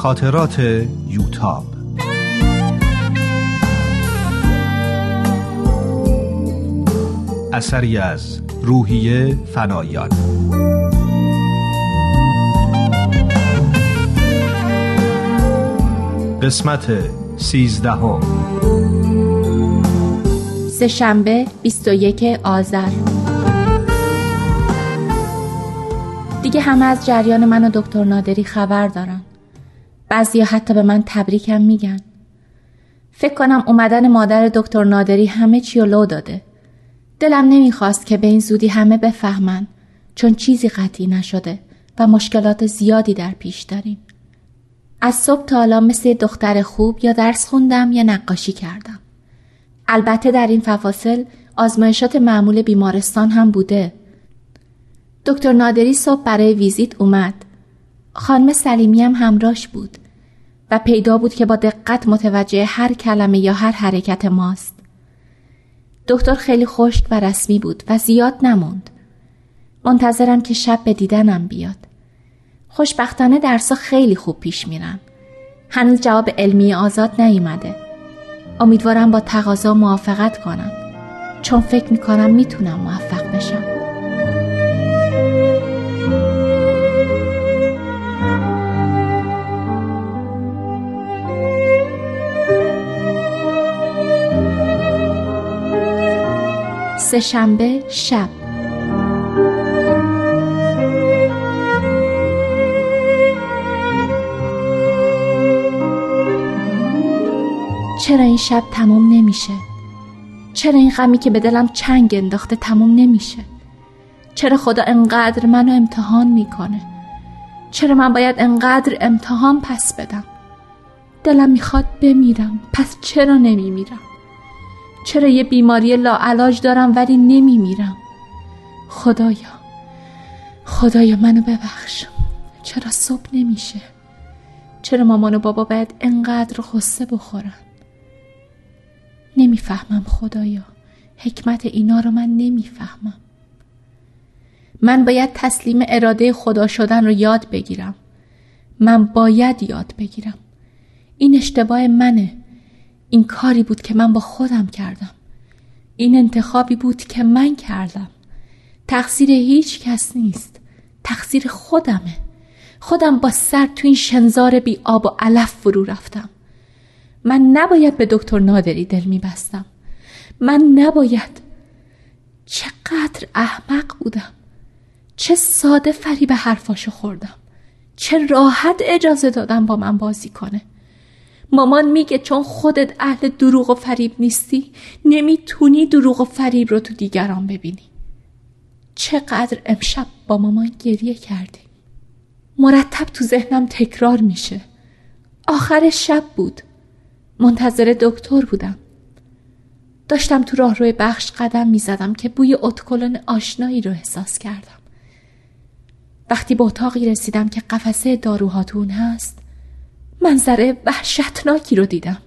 خاطرات یوتاب. اثری از روحیه فنایان. قسمت سیزدهم. سهشنبه 21 آذر. دیگه همه از جریان من و دکتر نادری خبر دارن. بعضی حتی به من تبریکم میگن. فکر کنم اومدن مادر دکتر نادری همه چی لو داده. دلم نمی‌خواست که به این زودی همه بفهمن چون چیزی قطعی نشده و مشکلات زیادی در پیش داریم. از صبح تا حالا مثل دختر خوب یا درس خوندم یا نقاشی کردم. البته در این فواصل آزمایشات معمول بیمارستان هم بوده. دکتر نادری صبح برای ویزیت اومد. خانم سلیمی هم همراش بود. و پیدا بود که با دقت متوجه هر کلمه یا هر حرکت ماست. دکتر خیلی خشک و رسمی بود و زیاد نموند. منتظرم که شب به دیدنم بیاد. خوشبختانه درسا خیلی خوب پیش میرن. هنوز جواب علمی آزاد نیومده. امیدوارم با تقاضا موافقت کنم. چون فکر می‌کنم می‌تونم موفق بشم. سهشنبه شب چرا این شب تمام نمیشه؟ چرا این غمی که به دلم چنگ انداخته تمام نمیشه؟ چرا خدا انقدر منو امتحان می‌کنه؟ چرا من باید انقدر امتحان پس بدم؟ دلم می‌خواد بمیرم پس چرا نمیمیرم؟ چرا یه بیماری لاعلاج دارم ولی نمیمیرم؟ خدایا خدایا منو ببخش چرا صبح نمیشه؟ چرا مامان و بابا باید انقدر خصه بخورن؟ نمی‌فهمم خدایا حکمت اینا رو من نمی‌فهمم من باید تسلیم اراده خدا شدن رو یاد بگیرم من باید یاد بگیرم این اشتباه منه این کاری بود که من با خودم کردم. این انتخابی بود که من کردم. تقصیر هیچ کس نیست. تقصیر خودمه. خودم با سر تو این شنزار بی آب و علف فرو رفتم. من نباید به دکتر نادری دل میبستم. من نباید. چقدر احمق بودم. چه ساده فری به حرفاشو خوردم. چه راحت اجازه دادم با من بازی کنه. مامان میگه چون خودت اهل دروغ و فریب نیستی نمی‌تونی دروغ و فریب رو تو دیگران ببینی. چقدر امشب با مامان گریه کردیم مرتب تو ذهنم تکرار میشه. آخر شب بود. منتظر دکتر بودم. داشتم تو راه روی بخش قدم می زدم که بوی اتکلون آشنایی رو احساس کردم. وقتی به اتاقی رسیدم که قفسه داروهاتون هست منظره وحشتناکی رو دیدم.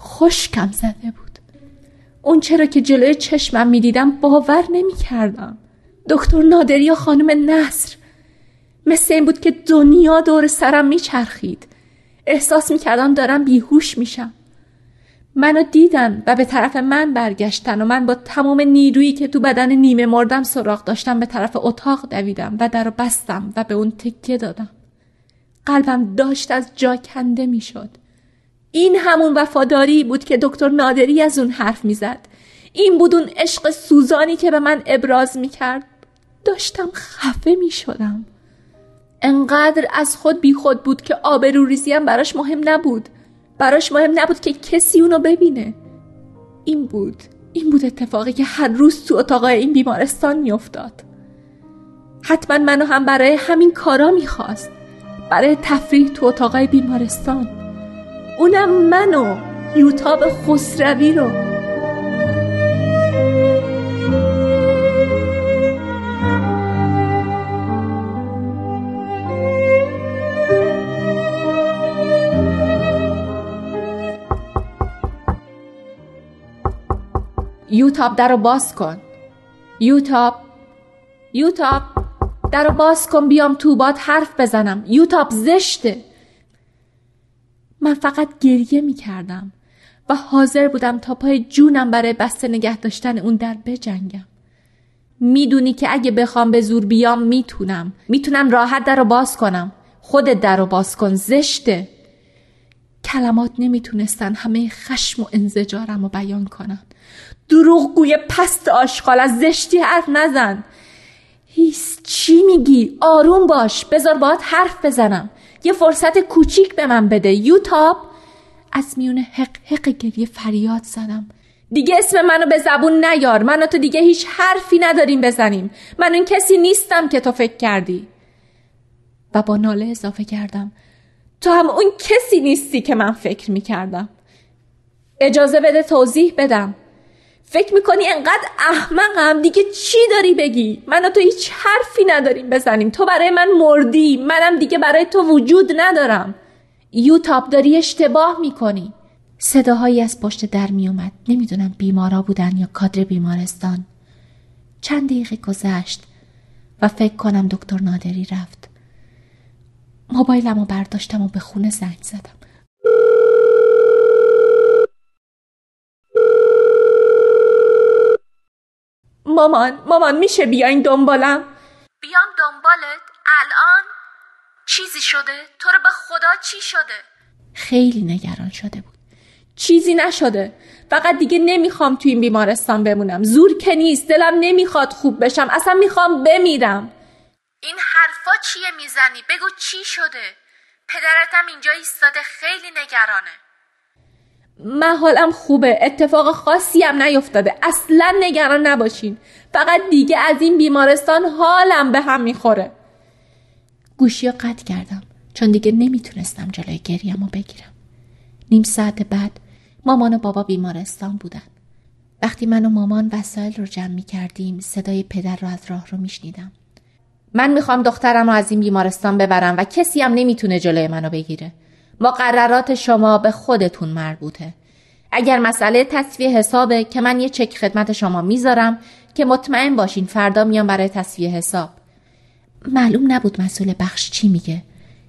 خشکم زده بود. اون چرا که جلوی چشمم می‌دیدم باور نمی کردم دکتر نادری و خانم نصر. مثل این بود که دنیا دور سرم میچرخید. احساس می‌کردم دارم بیهوش میشم. منو دیدن و به طرف من برگشتن و من با تمام نیرویی که تو بدن نیمه مردم سراغ داشتم به طرف اتاق دویدم و در بستم و به اون تکیه دادم. قلبم داشت از جا کنده می‌شد. این همون وفاداری بود که دکتر نادری از اون حرف می‌زد. این بود اون عشق سوزانی که به من ابراز می‌کرد. داشتم خفه می‌شدم. انقدر از خود بی خود بود که آبروریزی هم براش مهم نبود. براش مهم نبود که کسی اونو ببینه. این بود این بود اتفاقی که هر روز تو اتاقای این بیمارستان میافتاد. حتما منو هم برای همین کارا می‌خواست. برای تفریح تو اتاقای بیمارستان. اونم منو یوتاب خسروی رو. یوتاب در رو باز کن. یوتاب. یوتاب. در باز کن بیام تو باد حرف بزنم. یوتاب زشته. من فقط گریه می کردم و حاضر بودم تا پای جونم برای بسته نگه داشتن اون در بجنگم. می‌دونی که اگه بخوام به زور بیام می‌تونم. می‌تونم راحت در رو باز کنم. خودت در رو باز کن زشته. کلمات نمی‌تونستن همه خشم و انزجارم رو بیان کنن. دروغگوی پست آشغال از زشتی حرف نزن. هیس چی میگی؟ آروم باش بذار باید حرف بزنم. یه فرصت کوچیک به من بده. یوتاب از میون حق حق گریه فریاد زدم. دیگه اسم منو به زبون نیار. من و تو دیگه هیچ حرفی نداریم بزنیم. من اون کسی نیستم که تو فکر کردی. و با ناله اضافه کردم. تو هم اون کسی نیستی که من فکر می‌کردم. اجازه بده توضیح بدم. فکر می‌کنی انقدر احمقم دیگه چی داری بگی؟ من و تو هیچ حرفی نداریم بزنیم. تو برای من مردی. منم دیگه برای تو وجود ندارم. یوتاب داری اشتباه می‌کنی. صداهایی از پشت در میومد نمی‌دونم بیمارا بودن یا کادر بیمارستان. چند دقیقه گذشت و فکر کنم دکتر نادری رفت. موبایلم رو برداشتم و به خونه زنگ زدم. مامان مامان میشه بیاین دنبالم. بیام دنبالت. الان چیزی شده؟ تو رو به خدا چی شده؟ خیلی نگران شده بود. چیزی نشده. فقط دیگه نمی‌خوام تو این بیمارستان بمونم. زور که نیست. دلم نمی‌خواد خوب بشم. اصلا می‌خوام بمیرم. این حرفا چیه می‌زنی؟ بگو چی شده؟ پدرتم اینجا ایستاده. خیلی نگرانه. من خوبه اتفاق خاصی هم نیفتاده. اصلا نگران نباشین. فقط دیگه از این بیمارستان حالم به هم می‌خوره. گوشی رو قطع کردم. چون دیگه نمی‌تونستم جلوی گریم رو بگیرم. نیم ساعت بعد مامان و بابا بیمارستان بودن. وقتی من و مامان وسایل رو جمع می کردیم صدای پدر رو از راه رو میشنیدم. من می‌خوام دخترم رو از این بیمارستان ببرم و کسی هم نمی‌تونه جلوی منو بگیره. مقررات شما به خودتون مربوطه. اگر مسئله تصفیه حسابه که من یه چک خدمت شما می‌ذارم که مطمئن باشین فردا میام برای تصفیه حساب. معلوم نبود مسئول بخش چی میگه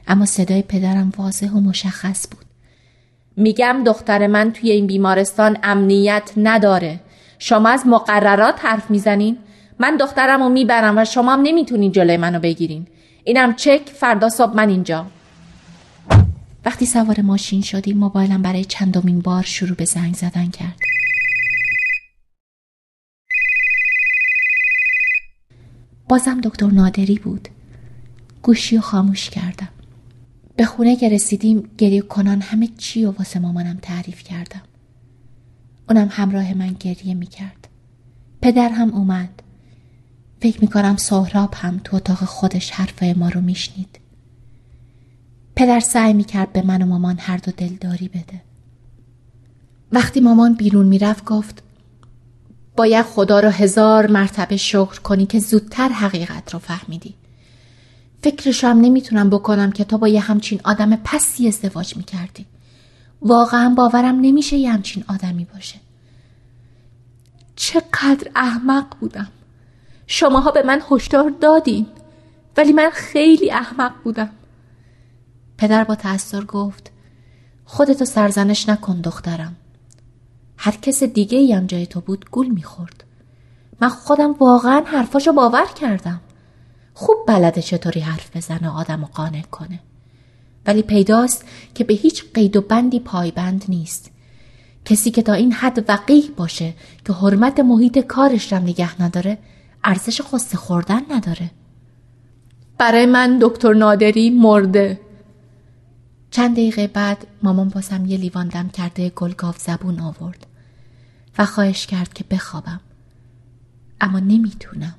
اما صدای پدرم واضح و مشخص بود. میگم دختر من توی این بیمارستان امنیت نداره. شما از مقررات حرف می‌زنین؟ من دخترم رو می‌برم و شما هم نمی‌تونین جلوی منو بگیرین. اینم چک فردا صبح من اینجا. وقتی سوار ماشین شدیم موبایلم برای چندمین بار شروع به زنگ زدن کرد. بازم دکتر نادری بود. گوشی و خاموش کردم. به خونه که رسیدیم گریه کنان همه چی و واسه مامانم تعریف کردم. اونم همراه من گریه می‌کرد. پدر هم اومد. فکر می‌کنم سهراب هم تو اتاق خودش حرفای ما رو میشنید. پدر سعی می‌کرد به من و مامان هر دو دلداری بده. وقتی مامان بیرون می‌رفت گفت باید خدا رو هزار مرتبه شکر کنی که زودتر حقیقت رو فهمیدی. فکرش هم نمی‌تونم بکنم که تو با یه همچین آدم پسی ازدواج می‌کردی. واقعا باورم نمیشه یه همچین آدمی باشه. چقدر احمق بودم. شماها به من هشدار دادین ولی من خیلی احمق بودم. پدر با تأثیر گفت خودتو سرزنش نکن دخترم. هر کس دیگه ای هم جای تو بود گول می‌خورد. من خودم واقعا حرفاشو باور کردم. خوب بلده چطوری حرف بزنه آدم و قانع کنه. ولی پیداست که به هیچ قید و بندی پایبند نیست. کسی که تا این حد وقیح باشه که حرمت محیط کارش را نگه نداره ارزش خسته خوردن نداره. برای من دکتر نادری مرده. چند دقیقه بعد مامان بازم یه لیوان دم کرده گلگاو زبون آورد و خواهش کرد که بخوابم. اما نمی‌تونم.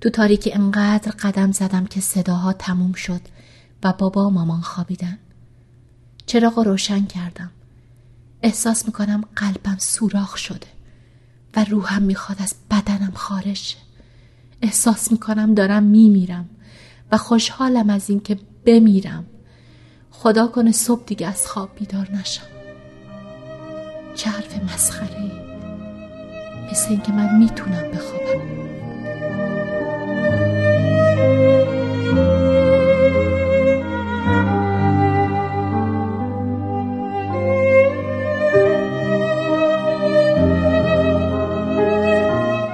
تو تاریکی انقدر قدم زدم که صداها تموم شد و بابا و مامان خوابیدن. چراغ روشن کردم. احساس می‌کنم قلبم سوراخ شده و روحم می‌خواد از بدنم خارج احساس می‌کنم دارم میمیرم و خوشحالم از اینکه بمیرم. خدا کنه صبح دیگه از خواب بیدار نشم. چه حرف مسخره ای مثل اینکه من می‌تونم بخوابم.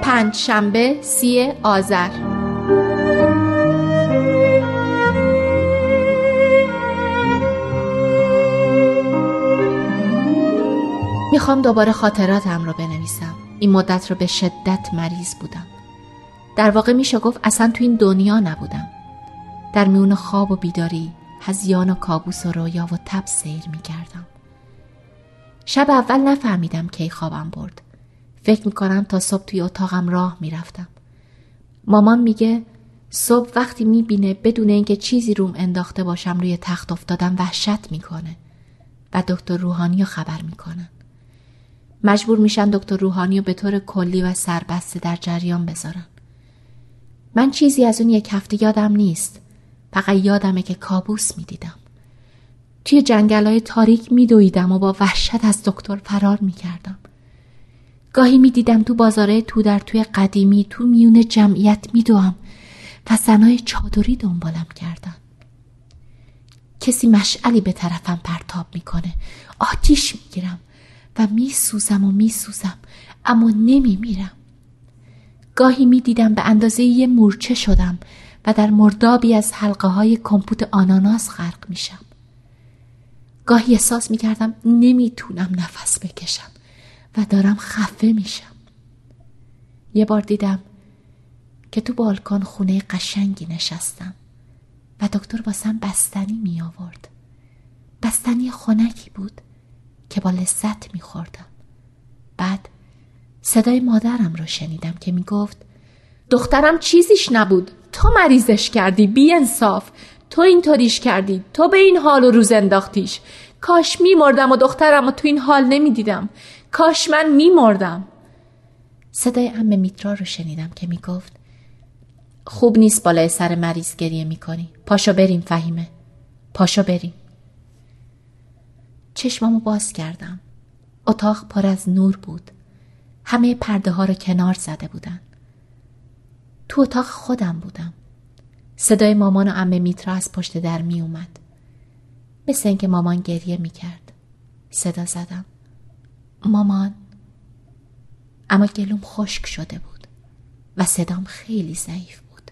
پنج شنبه سی آذر. می‌خوام دوباره خاطراتم رو بنویسم. این مدت رو به شدت مریض بودم. در واقع میشه گفت اصلا تو این دنیا نبودم. در میون خواب و بیداری هزیان و کابوس و رویا و تب سیر می‌کردم. شب اول نفهمیدم کی خوابم برد. فکر می‌کنم تا صبح توی اتاقم راه می‌رفتم. مامان میگه صبح وقتی می‌بینه بدون اینکه چیزی روم انداخته باشم روی تخت افتادم وحشت می‌کنه. و دکتر روحانی رو خبر می‌کنن مجبور میشن دکتر روحانی رو به طور کلی و سربسته در جریان بذارن. من چیزی از اون یک هفته یادم نیست. فقط یادمه که کابوس می‌دیدم. توی جنگل های تاریک میدویدم و با وحشت از دکتر فرار می‌کردم. گاهی می‌دیدم تو بازاره تو در توی قدیمی تو میون جمعیت میدوم و زنای چادری دنبالم کردن. کسی مشعلی به طرفم پرتاب می‌کنه. آتیش می‌گیرم. و میسوزم و میسوزم اما نمیمیرم. گاهی می‌دیدم به اندازه یه مورچه شدم و در مردابی از حلقه های کمپوت آناناس غرق میشم. گاهی احساس می‌کردم نمی‌تونم نفس بکشم و دارم خفه میشم. یه بار دیدم که تو بالکن خونه قشنگی نشستم و دکتر واسم بستنی می آورد بستنی خنکی بود. که با لذت می خوردم بعد صدای مادرم رو شنیدم که می گفت دخترم چیزیش نبود. تو مریضش کردی بی انصاف. تو اینطوریش کردی. تو به این حال و روز انداختیش. کاش میمردم و دخترم و تو این حال نمی‌دیدم. کاش من میمردم. صدای ام میترا رو شنیدم که می‌گفت خوب نیست بالای سر مریض گریه می‌کنی. پاشو بریم فهیمه. پاشو بریم. چشمامو باز کردم. اتاق پر از نور بود. همه پرده ها رو کنار زده بودن. تو اتاق خودم بودم. صدای مامان و امه میترا از پشت در می اومد مثل اینکه مامان گریه می کرد صدا زدم. مامان. اما گلوم خشک شده بود و صدام خیلی ضعیف بود.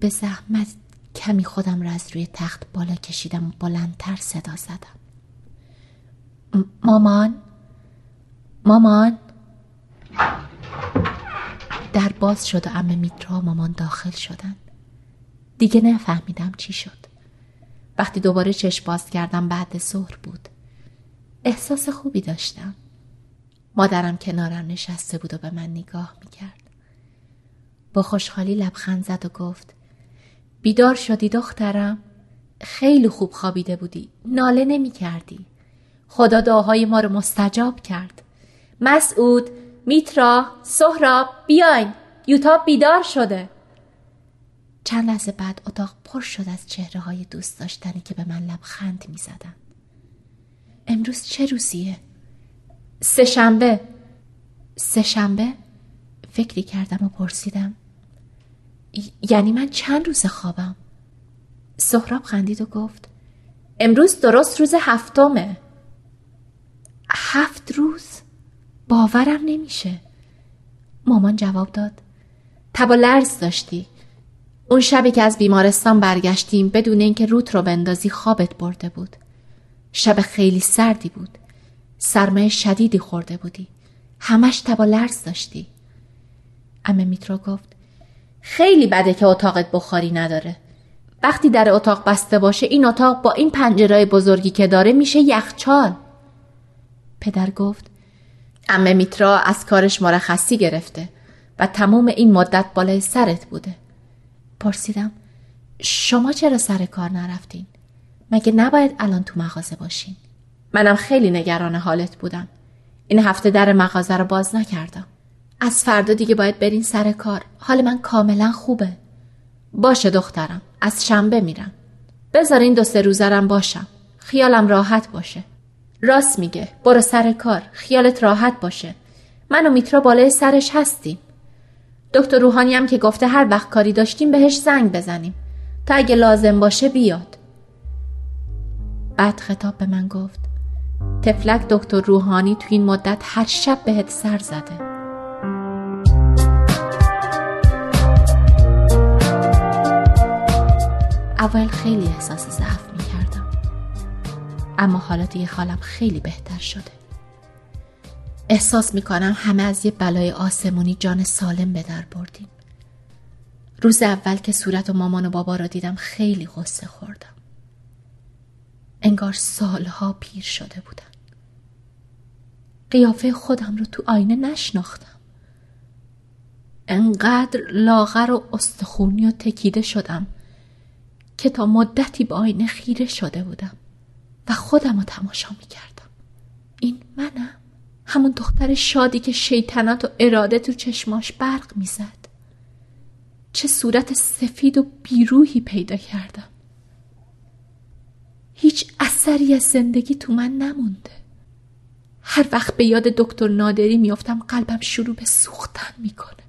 به زحمت کمی خودم را از روی تخت بالا کشیدم و بلندتر صدا زدم. مامان مامان. در باز شد و ام میترا مامان داخل شدن. دیگه نفهمیدم چی شد. وقتی دوباره چشم باز کردم بعد ظهر بود. احساس خوبی داشتم. مادرم کنارم نشسته بود و به من نگاه می‌کرد. با خوشحالی لبخند زد و گفت بیدار شدی دخترم. خیلی خوب خوابیده بودی. ناله نمی کردی خدا دعاهای ما رو مستجاب کرد. مسعود میترا سهراب بیاین. یوتاب بیدار شده. چند لحظه بعد اتاق پر شد از چهره های دوست داشتنی که به من لبخند می زدن. امروز چه روزیه؟ سهشنبه سهشنبه فکری کردم و پرسیدم. یعنی من چند روز خوابم؟ سهراب خندید و گفت امروز درست روز هفتمه. هفت روز باورم نمیشه. مامان جواب داد. تبا لرز داشتی. اون شبی که از بیمارستان برگشتیم بدون اینکه روت رو بندازی خوابت برده بود. شب خیلی سردی بود. سرمایه شدیدی خورده بودی. همش تبا لرز داشتی. امه میترا گفت. خیلی بده که اتاقت بخاری نداره. وقتی در اتاق بسته باشه این اتاق با این پنجرهای بزرگی که داره میشه یخچال. پدر گفت امه میترا از کارش مرخصی گرفته و تمام این مدت بالای سرت بوده پرسیدم شما چرا سر کار نرفتین؟ مگه نباید الان تو مغازه باشین؟ منم خیلی نگران حالت بودم. این هفته در مغازه رو باز نکردم. از فردا دیگه باید برین سر کار. حال من کاملا خوبه. باشه دخترم. از شنبه میرم. بذار این دو سه روزرم باشم. خیالم راحت باشه. راست میگه. برو سر کار. خیالت راحت باشه. من و میترا بالای سرش هستیم. دکتر روحانی هم که گفته هر وقت کاری داشتیم بهش زنگ بزنیم. تا اگه لازم باشه بیاد. بعد خطاب به من گفت. تفلک دکتر روحانی تو این مدت هر شب بهت سر زده. اول خیلی احساس ضعف اما حالا دیگه حالم خیلی بهتر شده. احساس می کنم همه از یه بلای آسمونی جان سالم به در بردیم. روز اول که صورت و مامان و بابا را دیدم خیلی غصه خوردم. انگار سالها پیر شده بودن. قیافه خودم رو تو آینه نشناختم. انقدر لاغر و استخونی و تکیده شدم که تا مدتی به آینه خیره شده بودم. و خودم رو تماشا می کردم این منم. همون دختر شادی که شیطنت و اراده تو چشماش برق می‌زد. چه صورت سفید و بیروهی پیدا کردم. هیچ اثری از زندگی تو من نمونده. هر وقت به یاد دکتر نادری میافتم قلبم شروع به سوختن می‌کنه.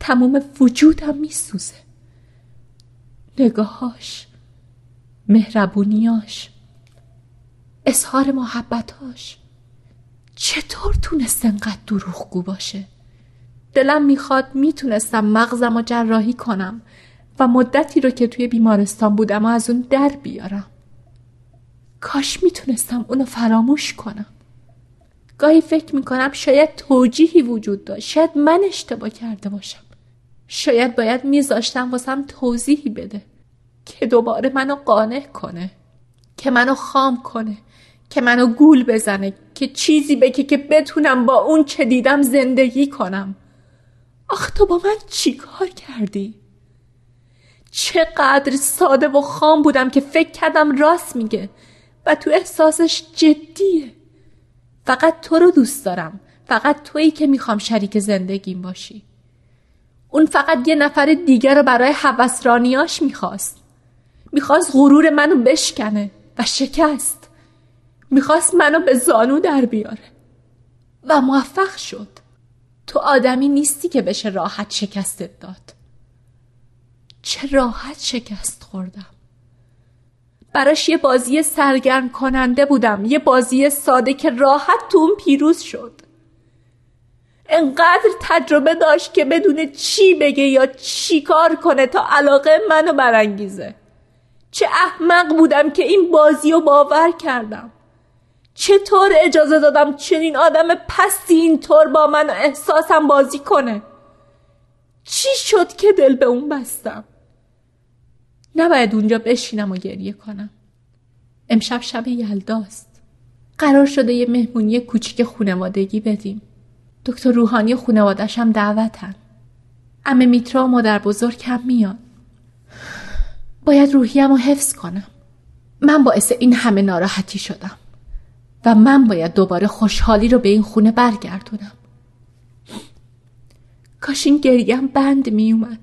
تمام وجودم میسوزه. نگاهاش مهربونیاش. اظهار محبتاش چطور تونست انقدر دروغگو باشه؟ دلم می‌خواد می‌تونستم مغزم رو جراحی کنم و مدتی رو که توی بیمارستان بودم و از اون در بیارم. کاش می‌تونستم اونو فراموش کنم. گاهی فکر می‌کنم شاید توجیهی وجود داشت. شاید من اشتباه کرده باشم. شاید باید میذاشتم واسم توضیحی بده که دوباره منو قانع کنه که منو خام کنه. که منو گول بزنه که چیزی بگه که بتونم با اون چه دیدم زندگی کنم. آخ تو با من چیکار کردی؟ چقدر ساده و خام بودم که فکر کردم راست میگه و تو احساسش جدیه. فقط تو رو دوست دارم. فقط تویی که می‌خوام شریک زندگیم باشی. اون فقط یه نفر دیگر رو برای حوسرانیاش می‌خواست. می‌خواست غرور منو بشکنه و شکست. می‌خواست منو به زانو در بیاره. و موفق شد. تو آدمی نیستی که بشه راحت شکستت داد. چه راحت شکست خوردم. براش یه بازی سرگرم کننده بودم. یه بازی ساده که راحت تو اون پیروز شد. انقدر تجربه داشت که بدون چی بگه یا چی کار کنه تا علاقه منو برانگیزه. چه احمق بودم که این بازی رو باور کردم. چطور اجازه دادم چنین آدم پستی اینطور با من احساسم بازی کنه؟ چی شد که دل به اون بستم؟ نباید اونجا بشینم و گریه کنم. امشب شب یلداست. قرار شده یه مهمونی کوچیک خونوادگی بدیم. دکتر روحانی خونوادش هم دعوتن. امه میترا و مادر بزرگ کم میاد باید روحیم رو حفظ کنم. من باعث این همه ناراحتی شدم. و من باید دوباره خوشحالی رو به این خونه برگردونم. کاش این گریم بند می اومد.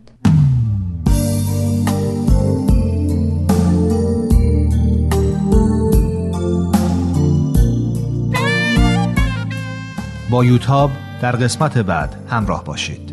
با یوتاب در قسمت بعد همراه باشید.